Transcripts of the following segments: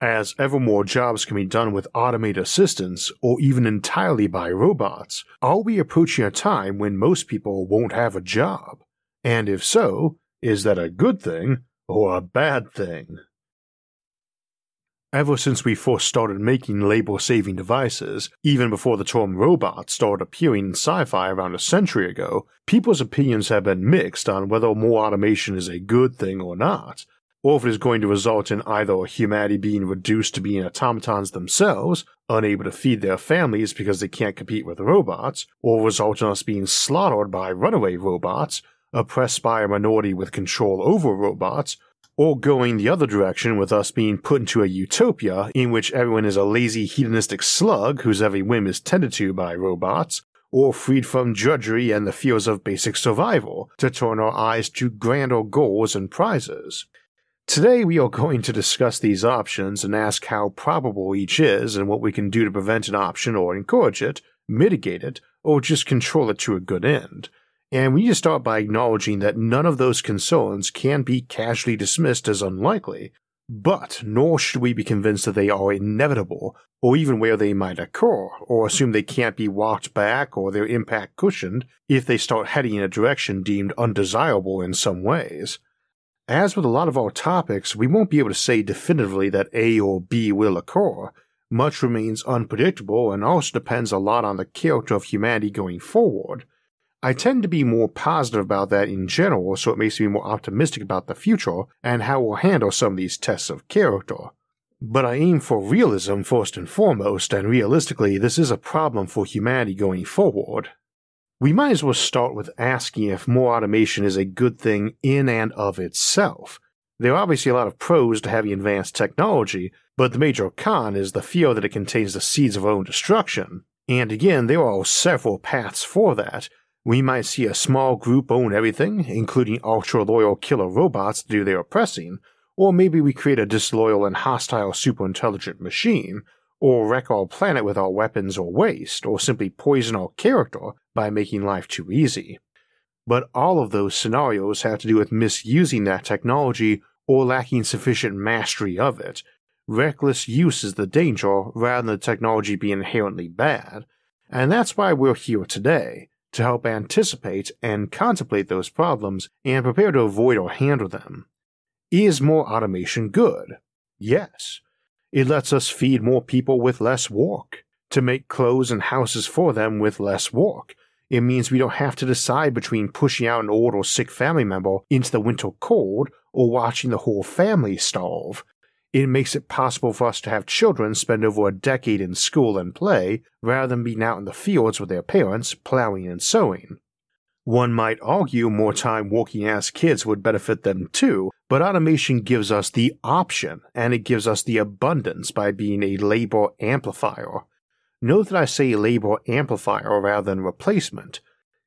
As ever more jobs can be done with automated assistants or even entirely by robots, are we approaching a time when most people won't have a job? And if so, is that a good thing or a bad thing? Ever since we first started making labor saving devices, even before the term robot started appearing in sci fi around a century ago, people's opinions have been mixed on whether more automation is a good thing or not, or if it is going to result in either humanity being reduced to being automatons themselves, unable to feed their families because they can't compete with robots, or result in us being slaughtered by runaway robots, oppressed by a minority with control over robots, or going the other direction with us being put into a utopia in which everyone is a lazy hedonistic slug whose every whim is tended to by robots, or freed from drudgery and the fears of basic survival to turn our eyes to grander goals and prizes. Today, we are going to discuss these options and ask how probable each is and what we can do to prevent an option or encourage it, mitigate it, or just control it to a good end. And we need to start by acknowledging that none of those concerns can be casually dismissed as unlikely, but nor should we be convinced that they are inevitable, or even where they might occur, or assume they can't be walked back or their impact cushioned if they start heading in a direction deemed undesirable in some ways. As with a lot of our topics, we won't be able to say definitively that A or B will occur. Much remains unpredictable and also depends a lot on the character of humanity going forward. I tend to be more positive about that in general, so it makes me more optimistic about the future and how we'll handle some of these tests of character. But I aim for realism first and foremost, and realistically, this is a problem for humanity going forward. We might as well start with asking if more automation is a good thing in and of itself. There are obviously a lot of pros to having advanced technology, but the major con is the fear that it contains the seeds of our own destruction. And again, there are several paths for that. We might see a small group own everything, including ultra loyal killer robots to do their oppressing, or maybe we create a disloyal and hostile superintelligent machine, or wreck our planet with our weapons or waste, or simply poison our character by making life too easy. But all of those scenarios have to do with misusing that technology or lacking sufficient mastery of it. Reckless use is the danger rather than the technology being inherently bad, and that's why we're here today, to help anticipate and contemplate those problems and prepare to avoid or handle them. Is more automation good? Yes. It lets us feed more people with less work, to make clothes and houses for them with less work. It means we don't have to decide between pushing out an old or sick family member into the winter cold or watching the whole family starve. It makes it possible for us to have children spend over a decade in school and play rather than being out in the fields with their parents plowing and sowing. One might argue more time working as kids would benefit them too, but automation gives us the option and it gives us the abundance by being a labor amplifier. Note that I say labor amplifier rather than replacement.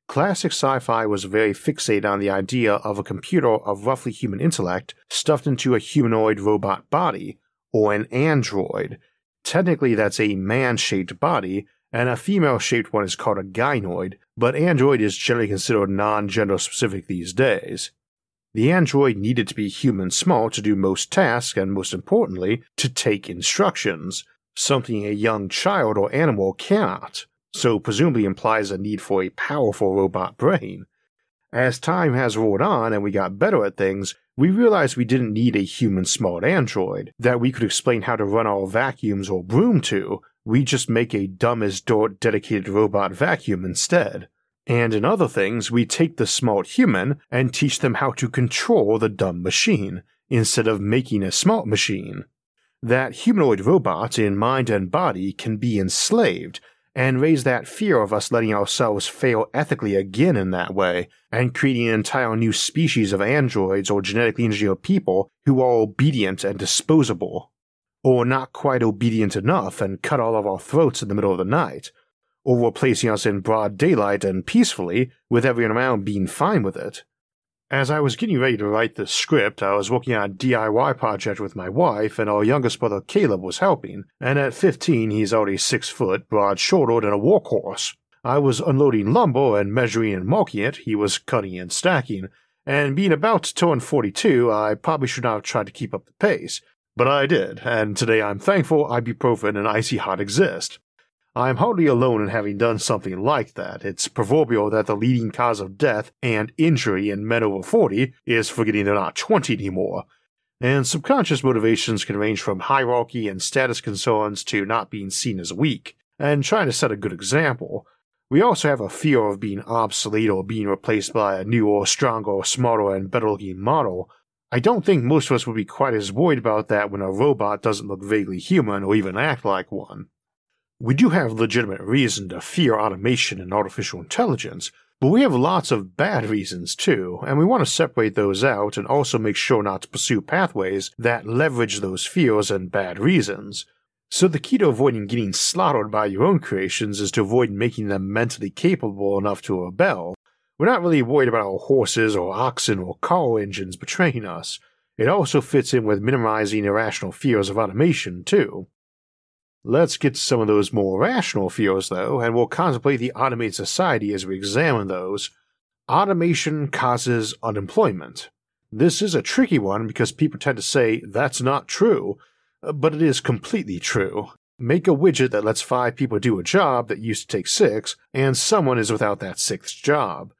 Classic sci fi was very fixated on the idea of a computer of roughly human intellect stuffed into a humanoid robot body, or an android. Technically, that's a man shaped body, and a female shaped one is called a gynoid, but android is generally considered non gender specific these days. The android needed to be human small to do most tasks and, most importantly, to take instructions, something a young child or animal cannot, so presumably implies a need for a powerful robot brain. As time has rolled on and we got better at things, we realized we didn't need a human smart android that we could explain how to run our vacuums or broom to, we just make a dumb as dirt dedicated robot vacuum instead. And in other things, we take the smart human and teach them how to control the dumb machine, instead of making a smart machine. That humanoid robots in mind and body can be enslaved, and raise that fear of us letting ourselves fail ethically again in that way, and creating an entire new species of androids or genetically engineered people who are obedient and disposable or not quite obedient enough and cut all of our throats in the middle of the night, or replacing us in broad daylight and peacefully, with everyone around being fine with it. As I was getting ready to write the script, I was working on a DIY project with my wife, and our youngest brother Caleb was helping, and at 15 he's already 6 foot, broad shouldered, and a workhorse. I was unloading lumber and measuring and marking it, he was cutting and stacking, and being about to turn 42, I probably should not have tried to keep up the pace. But I did, and today I'm thankful ibuprofen and icy hot exist. I am hardly alone in having done something like that. It's proverbial that the leading cause of death and injury in men over 40 is forgetting they're not 20 anymore. And subconscious motivations can range from hierarchy and status concerns to not being seen as weak, and trying to set a good example. We also have a fear of being obsolete or being replaced by a newer, stronger, smarter, and better looking model. I don't think most of us would be quite as worried about that when a robot doesn't look vaguely human or even act like one. We do have legitimate reason to fear automation and artificial intelligence, but we have lots of bad reasons too, and we want to separate those out and also make sure not to pursue pathways that leverage those fears and bad reasons. So the key to avoiding getting slaughtered by your own creations is to avoid making them mentally capable enough to rebel. We're not really worried about our horses or oxen or car engines betraying us. It also fits in with minimizing irrational fears of automation, too. Let's get to some of those more rational fears, though, and we'll contemplate the automated society as we examine those. Automation causes unemployment. This is a tricky one because people tend to say that's not true, but it is completely true. Make a widget that lets five people do a job that used to take six, and someone is without that sixth job.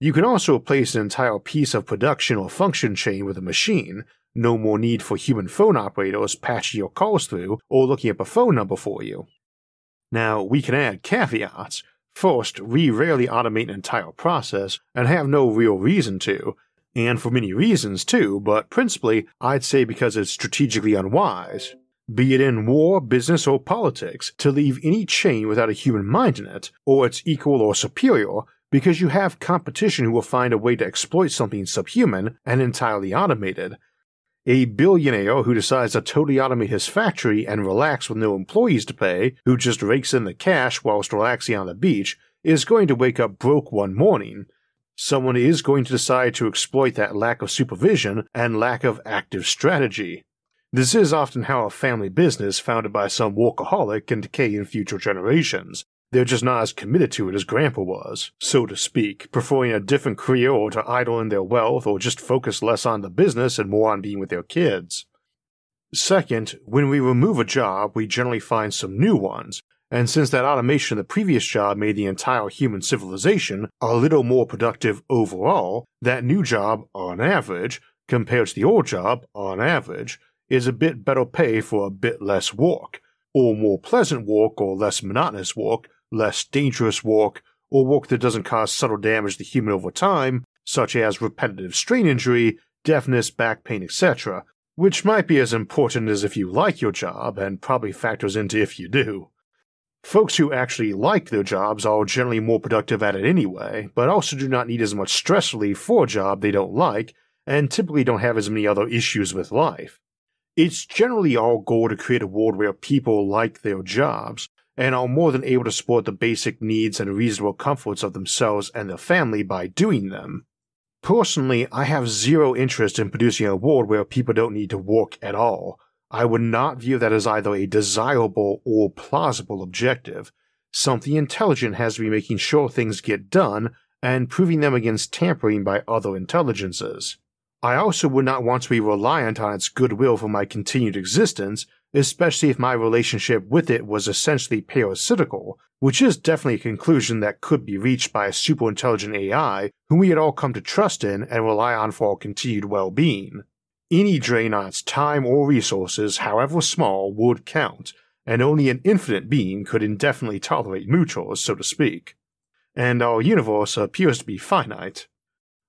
You can also replace an entire piece of production or function chain with a machine, no more need for human phone operators patching your calls through or looking up a phone number for you. Now, we can add caveats. First, we rarely automate an entire process and have no real reason to, and for many reasons too, but principally, I'd say because it's strategically unwise. Be it in war, business, or politics, to leave any chain without a human mind in it, or its equal or superior, because you have competition who will find a way to exploit something subhuman and entirely automated, a billionaire who decides to totally automate his factory and relax with no employees to pay, who just rakes in the cash whilst relaxing on the beach, is going to wake up broke one morning. Someone is going to decide to exploit that lack of supervision and lack of active strategy. This is often how a family business founded by some workaholic can decay in future generations, they're just not as committed to it as Grandpa was, so to speak, preferring a different career or to idle in their wealth or just focus less on the business and more on being with their kids. Second, when we remove a job, we generally find some new ones, and since that automation of the previous job made the entire human civilization a little more productive overall, that new job, on average, compared to the old job, on average, is a bit better pay for a bit less work, or more pleasant work or less monotonous work, less dangerous work, or work that doesn't cause subtle damage to human over time, such as repetitive strain injury, deafness, back pain, etc., which might be as important as if you like your job and probably factors into if you do. Folks who actually like their jobs are generally more productive at it anyway, but also do not need as much stress relief for a job they don't like, and typically don't have as many other issues with life. It's generally our goal to create a world where people like their jobs, and are more than able to support the basic needs and reasonable comforts of themselves and their family by doing them. Personally, I have zero interest in producing a world where people don't need to work at all. I would not view that as either a desirable or plausible objective. Something intelligent has to be making sure things get done and proving them against tampering by other intelligences. I also would not want to be reliant on its goodwill for my continued existence, especially if my relationship with it was essentially parasitical, which is definitely a conclusion that could be reached by a superintelligent AI whom we had all come to trust in and rely on for our continued well being. Any drain on its time or resources, however small, would count, and only an infinite being could indefinitely tolerate mutuals, so to speak. And our universe appears to be finite,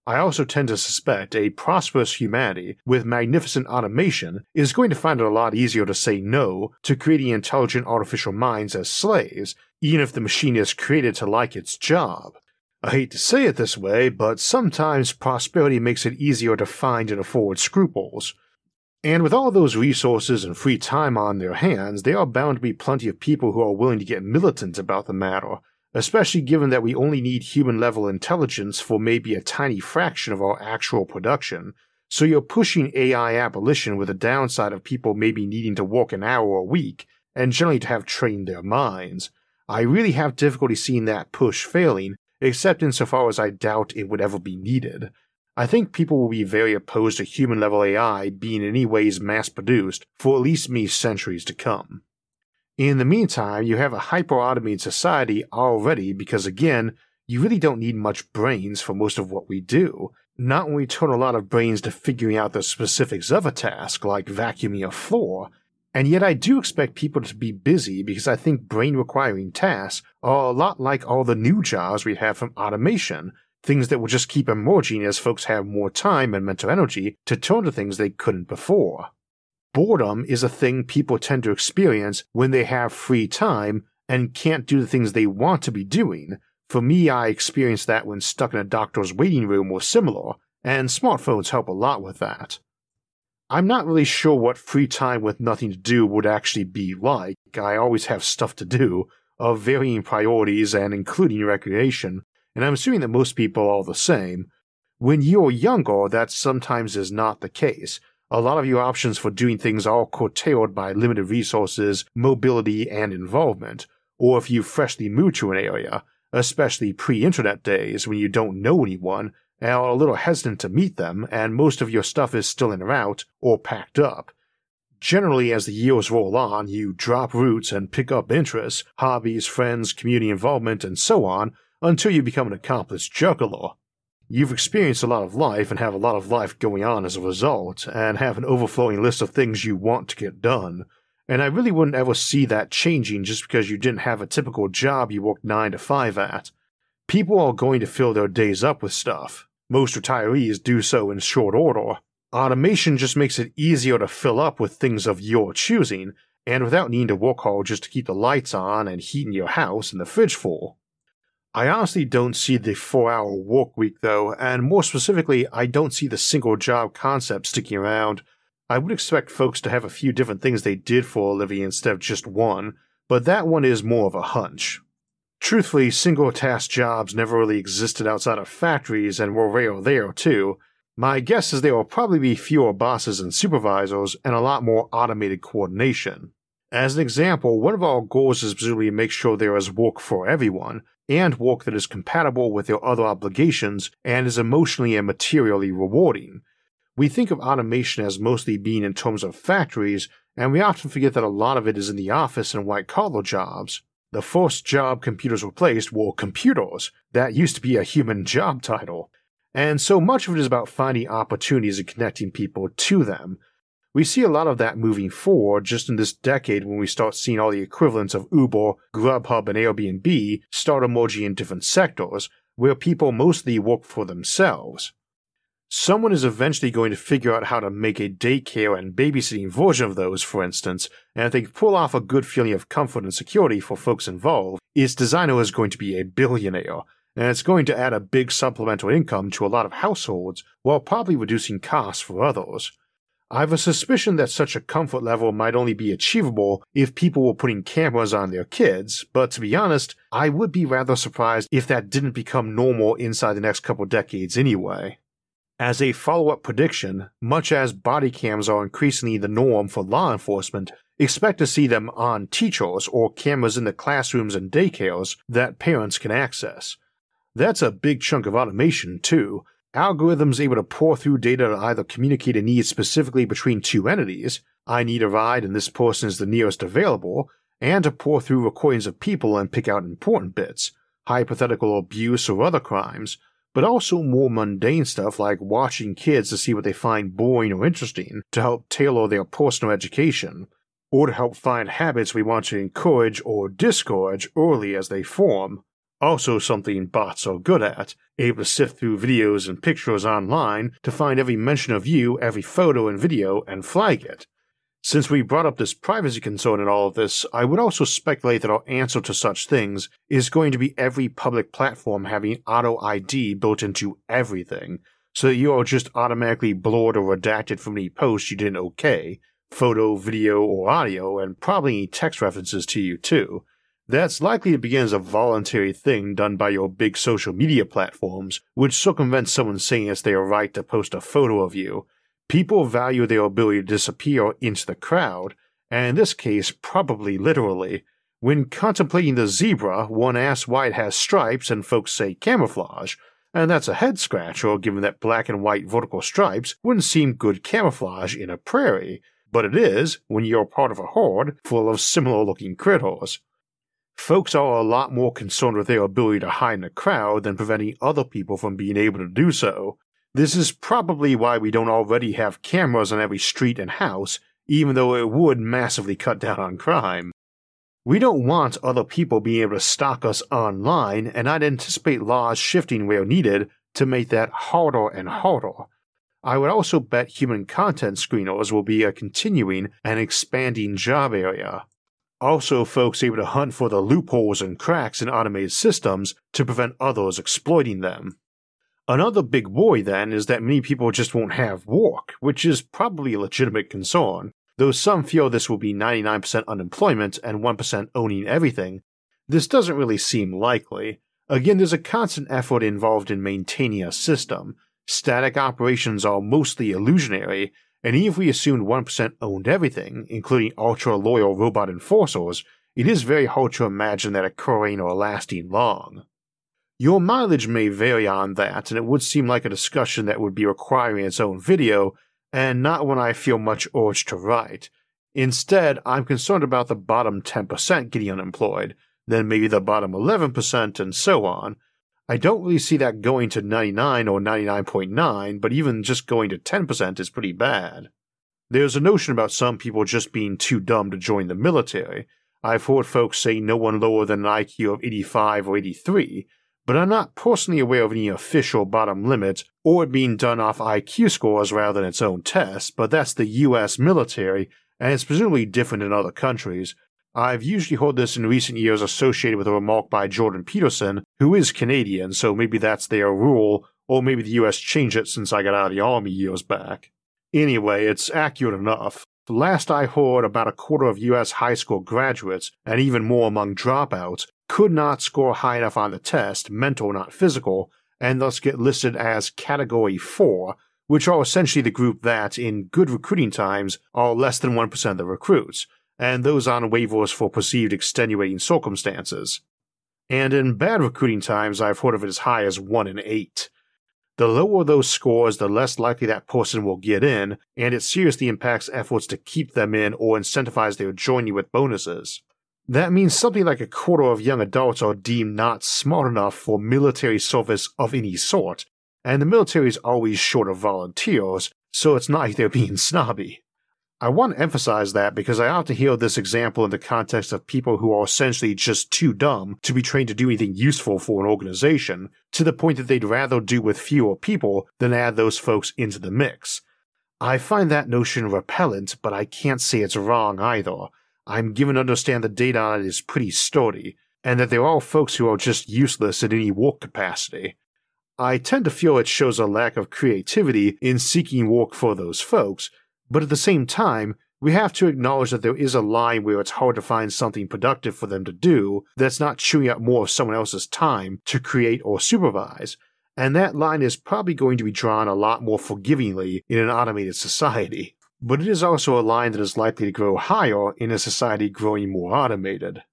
I also tend to suspect a prosperous humanity with magnificent automation is going to find it a lot easier to say no to creating intelligent artificial minds as slaves, even if the machine is created to like its job. I hate to say it this way, but sometimes prosperity makes it easier to find and afford scruples. And with all those resources and free time on their hands, there are bound to be plenty of people who are willing to get militant about the matter especially given that we only need human level intelligence for maybe a tiny fraction of our actual production. So you're pushing AI abolition with the downside of people maybe needing to work an hour a week and generally to have trained their minds. I really have difficulty seeing that push failing, except insofar as I doubt it would ever be needed. I think people will be very opposed to human level AI being in any ways mass produced for at least me centuries to come. In the meantime, you have a hyper automated society already because, again, you really don't need much brains for most of what we do. Not when we turn a lot of brains to figuring out the specifics of a task, like vacuuming a floor, and yet I do expect people to be busy because I think brain requiring tasks are a lot like all the new jobs we have from automation, things that will just keep emerging as folks have more time and mental energy to turn to things they couldn't before. Boredom is a thing people tend to experience when they have free time and can't do the things they want to be doing. For me, I experienced that when stuck in a doctor's waiting room or similar, and smartphones help a lot with that. I'm not really sure what free time with nothing to do would actually be like. I always have stuff to do, of varying priorities and including recreation, and I'm assuming that most people are the same. When you're younger, that sometimes is not the case. A lot of your options for doing things are curtailed by limited resources, mobility, and involvement, or if you freshly moved to an area, especially pre internet days when you don't know anyone and are a little hesitant to meet them, and most of your stuff is still in route or packed up. Generally, as the years roll on, you drop roots and pick up interests, hobbies, friends, community involvement, and so on until you become an accomplished juggler. You've experienced a lot of life and have a lot of life going on as a result, and have an overflowing list of things you want to get done. And I really wouldn't ever see that changing just because you didn't have a typical job you worked 9 to 5 at. People are going to fill their days up with stuff. Most retirees do so in short order. Automation just makes it easier to fill up with things of your choosing, and without needing to work hard just to keep the lights on and heat in your house and the fridge full. I honestly don't see the four hour work week though, and more specifically, I don't see the single job concept sticking around. I would expect folks to have a few different things they did for a living instead of just one, but that one is more of a hunch. Truthfully, single task jobs never really existed outside of factories and were rare there too. My guess is there will probably be fewer bosses and supervisors and a lot more automated coordination. As an example, one of our goals is presumably to make sure there is work for everyone, and work that is compatible with their other obligations and is emotionally and materially rewarding. We think of automation as mostly being in terms of factories, and we often forget that a lot of it is in the office and white collar jobs. The first job computers replaced were computers. That used to be a human job title. And so much of it is about finding opportunities and connecting people to them, we see a lot of that moving forward just in this decade when we start seeing all the equivalents of Uber, Grubhub, and Airbnb start emerging in different sectors where people mostly work for themselves. Someone is eventually going to figure out how to make a daycare and babysitting version of those, for instance, and if they pull off a good feeling of comfort and security for folks involved, its designer is going to be a billionaire, and it's going to add a big supplemental income to a lot of households while probably reducing costs for others. I have a suspicion that such a comfort level might only be achievable if people were putting cameras on their kids, but to be honest, I would be rather surprised if that didn't become normal inside the next couple decades anyway. As a follow up prediction, much as body cams are increasingly the norm for law enforcement, expect to see them on teachers or cameras in the classrooms and daycares that parents can access. That's a big chunk of automation, too, algorithms able to pour through data to either communicate a need specifically between two entities, I need a ride and this person is the nearest available, and to pour through recordings of people and pick out important bits, hypothetical abuse or other crimes, but also more mundane stuff like watching kids to see what they find boring or interesting to help tailor their personal education, or to help find habits we want to encourage or discourage early as they form, also, something bots are good at, able to sift through videos and pictures online to find every mention of you, every photo and video, and flag it. Since we brought up this privacy concern in all of this, I would also speculate that our answer to such things is going to be every public platform having auto ID built into everything, so that you are just automatically blurred or redacted from any post you didn't okay, photo, video, or audio, and probably any text references to you too That's likely to begin as a voluntary thing done by your big social media platforms, which circumvents someone saying it's their right to post a photo of you. People value their ability to disappear into the crowd, and in this case, probably literally. When contemplating the zebra, one asks why it has stripes, and folks say camouflage, and that's a head scratcher given that black and white vertical stripes wouldn't seem good camouflage in a prairie, but it is when you're part of a horde full of similar looking critters. Folks are a lot more concerned with their ability to hide in a crowd than preventing other people from being able to do so. This is probably why we don't already have cameras on every street and house, even though it would massively cut down on crime. We don't want other people being able to stalk us online, and I'd anticipate laws shifting where needed to make that harder and harder. I would also bet human content screeners will be a continuing and expanding job area. Also, folks able to hunt for the loopholes and cracks in automated systems to prevent others exploiting them. Another big worry then is that many people just won't have work, which is probably a legitimate concern. Though some feel this will be 99% unemployment and 1% owning everything, this doesn't really seem likely. Again, there's a constant effort involved in maintaining a system. Static operations are mostly illusionary, and even if we assumed 1% owned everything, including ultra loyal robot enforcers, it is very hard to imagine that occurring or lasting long. Your mileage may vary on that, and it would seem like a discussion that would be requiring its own video, and not when I feel much urge to write. Instead, I'm concerned about the bottom 10% getting unemployed, then maybe the bottom 11%, and so on. I don't really see that going to 99 or 99.9, but even just going to 10% is pretty bad. There's a notion about some people just being too dumb to join the military. I've heard folks say no one lower than an IQ of 85 or 83, but I'm not personally aware of any official bottom limit or it being done off IQ scores rather than its own tests, but that's the US military, and it's presumably different in other countries. I've usually heard this in recent years associated with a remark by Jordan Peterson, who is Canadian, so maybe that's their rule, or maybe the US changed it since I got out of the army years back. Anyway, it's accurate enough. The last I heard, about a quarter of US high school graduates, and even more among dropouts, could not score high enough on the test, mental not physical, and thus get listed as Category 4, which are essentially the group that, in good recruiting times, are less than 1% of the recruits, and those on waivers for perceived extenuating circumstances. And in bad recruiting times, I've heard of it as high as 1 in 8. The lower those scores, the less likely that person will get in, and it seriously impacts efforts to keep them in or incentivize their joining with bonuses. That means something like a quarter of young adults are deemed not smart enough for military service of any sort, and the military is always short of volunteers, so it's not like they're being snobby. I want to emphasize that because I often hear this example in the context of people who are essentially just too dumb to be trained to do anything useful for an organization, to the point that they'd rather do with fewer people than add those folks into the mix. I find that notion repellent, but I can't say it's wrong either. I'm given to understand the data on it is pretty sturdy, and that they're all folks who are just useless in any work capacity. I tend to feel it shows a lack of creativity in seeking work for those folks, but at the same time, we have to acknowledge that there is a line where it's hard to find something productive for them to do that's not chewing up more of someone else's time to create or supervise, and that line is probably going to be drawn a lot more forgivingly in an automated society but it is also a line that is likely to grow higher in a society growing more automated.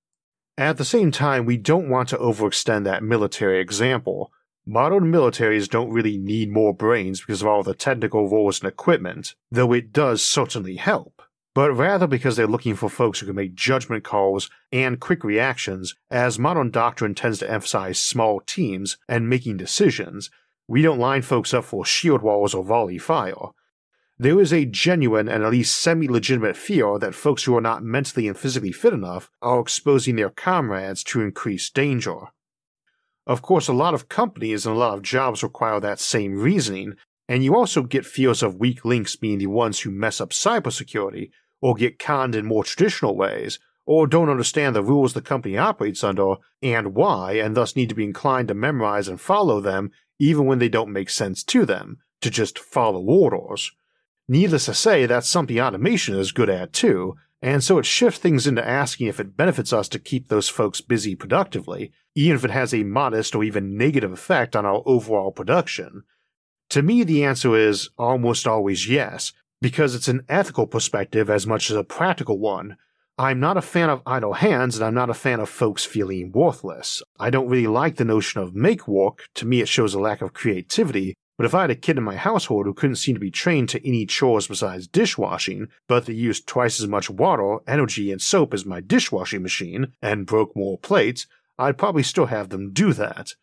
At the same time, we don't want to overextend that military example. Modern militaries don't really need more brains because of all the technical roles and equipment, though it does certainly help, but rather because they're looking for folks who can make judgment calls and quick reactions, as modern doctrine tends to emphasize small teams and making decisions. We don't line folks up for shield walls or volley fire there is a genuine and at least semi legitimate fear that folks who are not mentally and physically fit enough are exposing their comrades to increased danger. Of course, a lot of companies and a lot of jobs require that same reasoning, and you also get fears of weak links being the ones who mess up cybersecurity, or get conned in more traditional ways, or don't understand the rules the company operates under and why, and thus need to be inclined to memorize and follow them even when they don't make sense to them, to just follow orders. Needless to say, that's something automation is good at too, And so it shifts things into asking if it benefits us to keep those folks busy productively, even if it has a modest or even negative effect on our overall production. To me, the answer is almost always yes, because it's an ethical perspective as much as a practical one. I'm not a fan of idle hands, and I'm not a fan of folks feeling worthless. I don't really like the notion of make work, to me it shows a lack of creativity, but if I had a kid in my household who couldn't seem to be trained to any chores besides dishwashing, but they used twice as much water, energy, and soap as my dishwashing machine, and broke more plates, I'd probably still have them do that.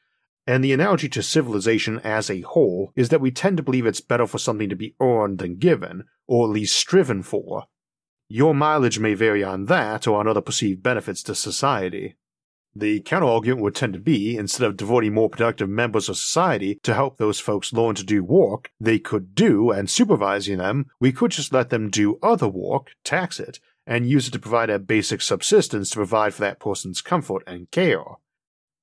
And the analogy to civilization as a whole is that we tend to believe it's better for something to be earned than given, or at least striven for. Your mileage may vary on that or on other perceived benefits to society. The counterargument would tend to be instead of devoting more productive members of society to help those folks learn to do work they could do and supervising them, we could just let them do other work, tax it, and use it to provide a basic subsistence to provide for that person's comfort and care.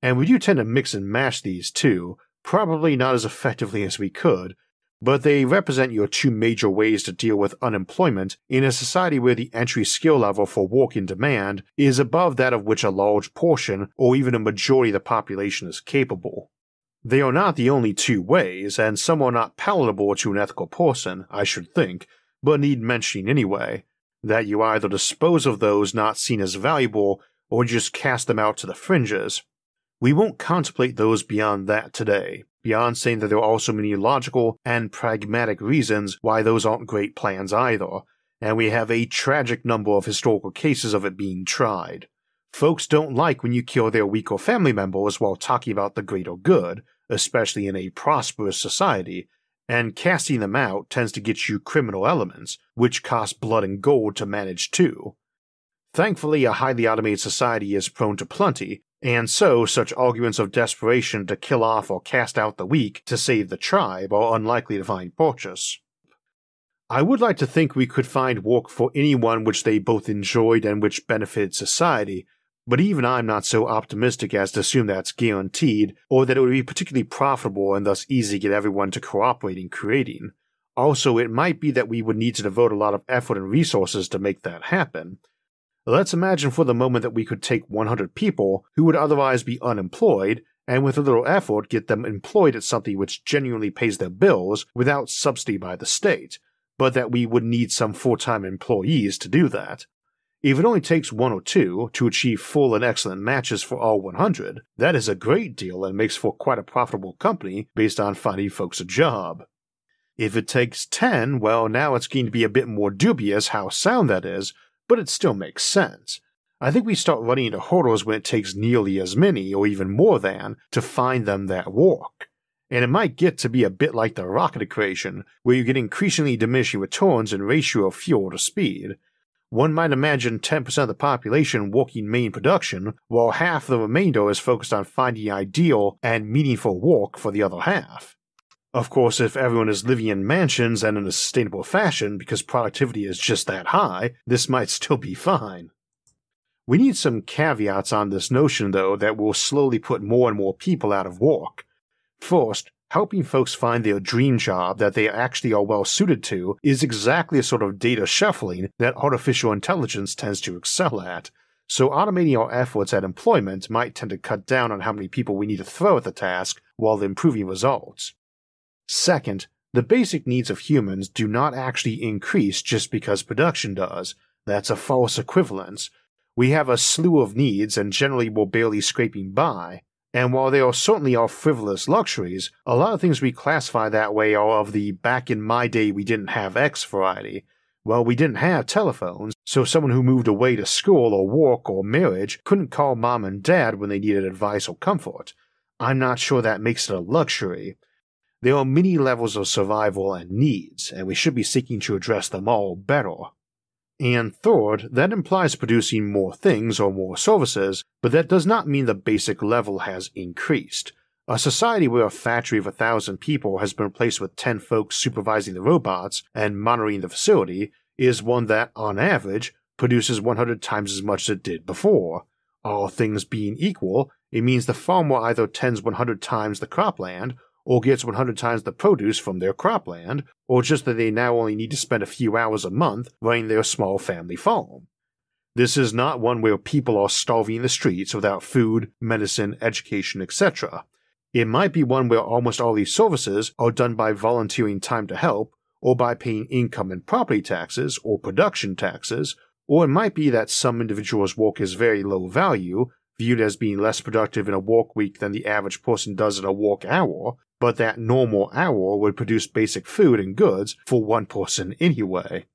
And we do tend to mix and match these two, probably not as effectively as we could, but they represent your two major ways to deal with unemployment in a society where the entry skill level for work in demand is above that of which a large portion or even a majority of the population is capable. They are not the only two ways, and some are not palatable to an ethical person, I should think, but need mentioning anyway, that you either dispose of those not seen as valuable or just cast them out to the fringes. We won't contemplate those beyond that today, beyond saying that there are also many logical and pragmatic reasons why those aren't great plans either, and we have a tragic number of historical cases of it being tried. Folks don't like when you kill their weaker family members while talking about the greater good, especially in a prosperous society, and casting them out tends to get you criminal elements, which cost blood and gold to manage too. Thankfully, a highly automated society is prone to plenty, and so such arguments of desperation to kill off or cast out the weak to save the tribe are unlikely to find purchase. I would like to think we could find work for anyone which they both enjoyed and which benefited society, but even I'm not so optimistic as to assume that's guaranteed, or that it would be particularly profitable and thus easy to get everyone to cooperate in creating. Also, it might be that we would need to devote a lot of effort and resources to make that happen, Let's imagine for the moment that we could take 100 people who would otherwise be unemployed and with a little effort get them employed at something which genuinely pays their bills without subsidy by the state, but that we would need some full time employees to do that. If it only takes one or two to achieve full and excellent matches for all 100, that is a great deal and makes for quite a profitable company based on finding folks a job. If it takes 10, well, now it's going to be a bit more dubious how sound that is, but it still makes sense. I think we start running into hurdles when it takes nearly as many, or even more than, to find them that work. And it might get to be a bit like the rocket equation, where you get increasingly diminishing returns in ratio of fuel to speed. One might imagine 10% of the population working main production, while half the remainder is focused on finding ideal and meaningful work for the other half. Of course, if everyone is living in mansions and in a sustainable fashion because productivity is just that high, this might still be fine. We need some caveats on this notion, though, that will slowly put more and more people out of work. First, helping folks find their dream job that they actually are well suited to is exactly a sort of data shuffling that artificial intelligence tends to excel at. So, automating our efforts at employment might tend to cut down on how many people we need to throw at the task while improving results. Second, the basic needs of humans do not actually increase just because production does. That's a false equivalence. We have a slew of needs and generally we're barely scraping by. And while they are certainly our frivolous luxuries, a lot of things we classify that way are of the back in my day we didn't have X variety. Well, we didn't have telephones, so someone who moved away to school or work or marriage couldn't call mom and dad when they needed advice or comfort. I'm not sure that makes it a luxury. There are many levels of survival and needs, and we should be seeking to address them all better. And third, that implies producing more things or more services, but that does not mean the basic level has increased. A society where a factory of a thousand people has been replaced with ten folks supervising the robots and monitoring the facility is one that, on average, produces 100 times as much as it did before. All things being equal, it means the farmer either tends 100 times the cropland or gets 100 times the produce from their cropland, or just that they now only need to spend a few hours a month running their small family farm. This is not one where people are starving in the streets without food, medicine, education, etc. It might be one where almost all these services are done by volunteering time to help, or by paying income and property taxes or production taxes, or it might be that some individuals' work is very low value, viewed as being less productive in a work week than the average person does in a work hour, but that normal hour would produce basic food and goods for one person anyway.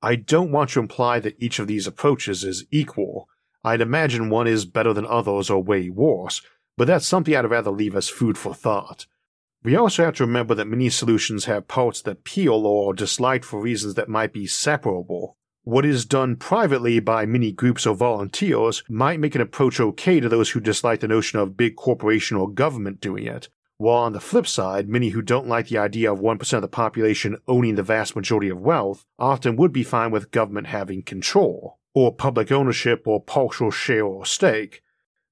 I don't want to imply that each of these approaches is equal. I'd imagine one is better than others or way worse, but that's something I'd rather leave as food for thought. We also have to remember that many solutions have parts that peel or are disliked for reasons that might be separable. What is done privately by many groups or volunteers might make an approach okay to those who dislike the notion of big corporation or government doing it, while on the flip side, many who don't like the idea of 1% of the population owning the vast majority of wealth often would be fine with government having control, or public ownership or partial share or stake.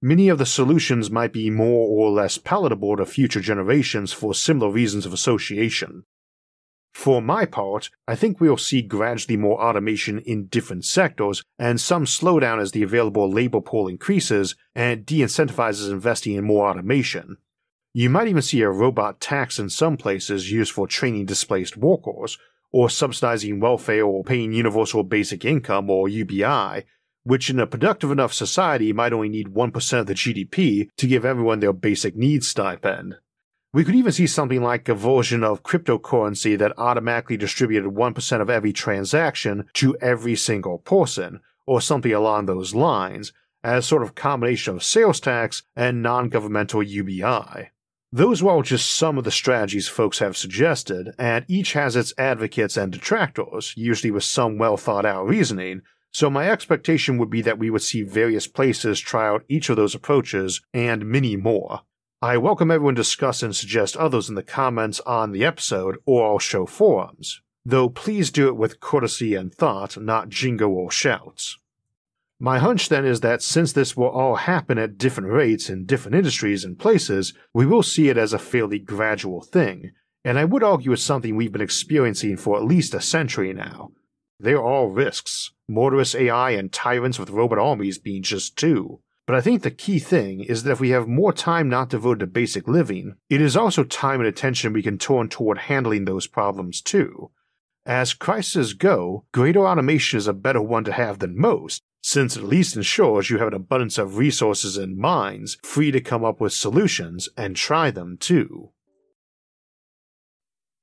Many of the solutions might be more or less palatable to future generations for similar reasons of association. For my part, I think we'll see gradually more automation in different sectors and some slowdown as the available labor pool increases and de incentivizes investing in more automation, you might even see a robot tax in some places used for training displaced workers, or subsidizing welfare or paying universal basic income or UBI, which in a productive enough society might only need 1% of the GDP to give everyone their basic needs stipend. We could even see something like a version of cryptocurrency that automatically distributed 1% of every transaction to every single person, or something along those lines, as sort of combination of sales tax and non-governmental UBI. Those were all just some of the strategies folks have suggested, and each has its advocates and detractors, usually with some well thought out reasoning, so my expectation would be that we would see various places try out each of those approaches and many more. I welcome everyone to discuss and suggest others in the comments on the episode or our show forums, though please do it with courtesy and thought, not jingo or shouts. My hunch then is that since this will all happen at different rates in different industries and places, we will see it as a fairly gradual thing, and I would argue it's something we've been experiencing for at least a century now. There are risks, murderous AI and tyrants with robot armies being just two. But I think the key thing is that if we have more time not devoted to basic living, it is also time and attention we can turn toward handling those problems too. As crises go, greater automation is a better one to have than most, since it at least ensures you have an abundance of resources and minds free to come up with solutions and try them too.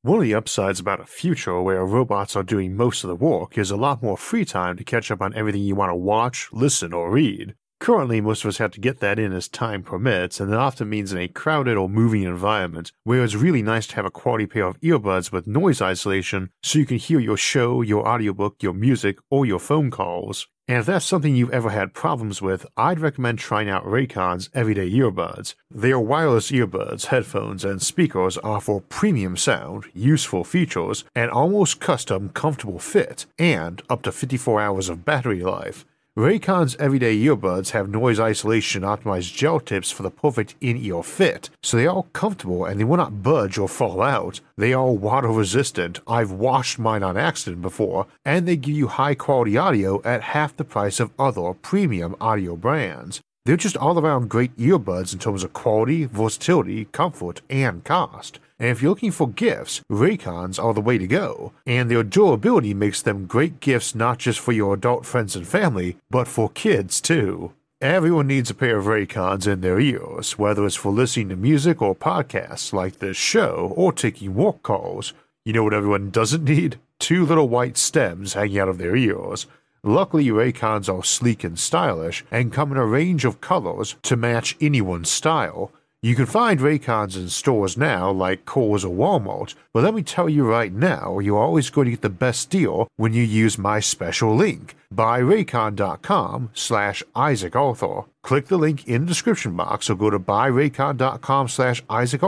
One of the upsides about a future where robots are doing most of the work is a lot more free time to catch up on everything you want to watch, listen, or read. Currently, most of us have to get that in as time permits, and that often means in a crowded or moving environment where it's really nice to have a quality pair of earbuds with noise isolation so you can hear your show, your audiobook, your music, or your phone calls. And if that's something you've ever had problems with, I'd recommend trying out Raycon's Everyday Earbuds. Their wireless earbuds, headphones, and speakers offer premium sound, useful features, an almost custom comfortable fit, and up to 54 hours of battery life. Raycon's everyday earbuds have noise isolation optimized gel tips for the perfect in-ear fit, so they are comfortable and they will not budge or fall out. They are water resistant, I've washed mine on accident before, and they give you high quality audio at half the price of other premium audio brands. They're just all around great earbuds in terms of quality, versatility, comfort, and cost. And if you're looking for gifts, Raycons are the way to go. And their durability makes them great gifts not just for your adult friends and family, but for kids too. Everyone needs a pair of Raycons in their ears, whether it's for listening to music or podcasts like this show or taking walk calls. You know what everyone doesn't need? Two little white stems hanging out of their ears. Luckily, Raycons are sleek and stylish and come in a range of colors to match anyone's style. You can find Raycons in stores now like Kohl's or Walmart, but let me tell you right now, you're always going to get the best deal when you use my special link, buyraycon.com slash Isaac. Click the link in the description box or go to buyraycon.com slash Isaac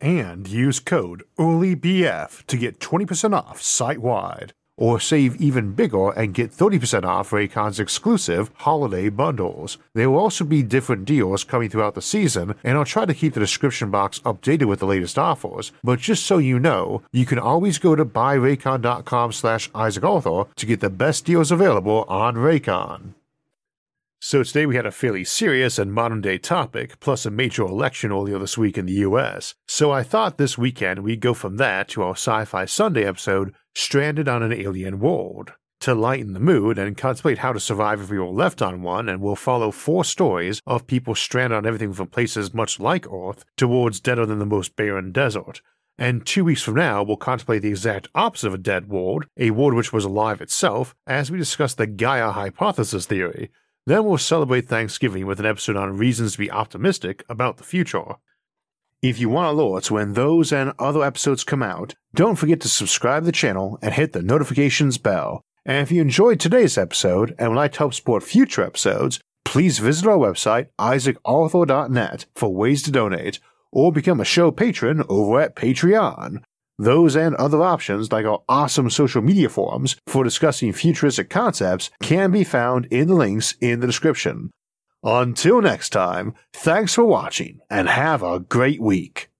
and use code EARLYBF to get 20% off site-wide. Or save even bigger and get 30% off Raycon's exclusive holiday bundles. There will also be different deals coming throughout the season, and I'll try to keep the description box updated with the latest offers. But just so you know, you can always go to buyraycon.com slash Isaac to get the best deals available on Raycon. So today we had a fairly serious and modern day topic, plus a major election earlier this week in the US. So I thought this weekend we'd go from that to our Sci Fi Sunday episode, Stranded on an Alien World. To lighten the mood and contemplate how to survive if we were left on one, and we'll follow four stories of people stranded on everything from places much like Earth towards deader than the most barren desert. And two weeks from now, we'll contemplate the exact opposite of a dead world, a world which was alive itself, as we discuss the Gaia hypothesis theory, then we'll celebrate Thanksgiving with an episode on reasons to be optimistic about the future. If you want alerts when those and other episodes come out, don't forget to subscribe to the channel and hit the notifications bell. And if you enjoyed today's episode and would like to help support future episodes, please visit our website, isaacarthur.net, for ways to donate, or become a show patron over at Patreon. Those and other options, like our awesome social media forums for discussing futuristic concepts, can be found in the links in the description. Until next time, thanks for watching and have a great week.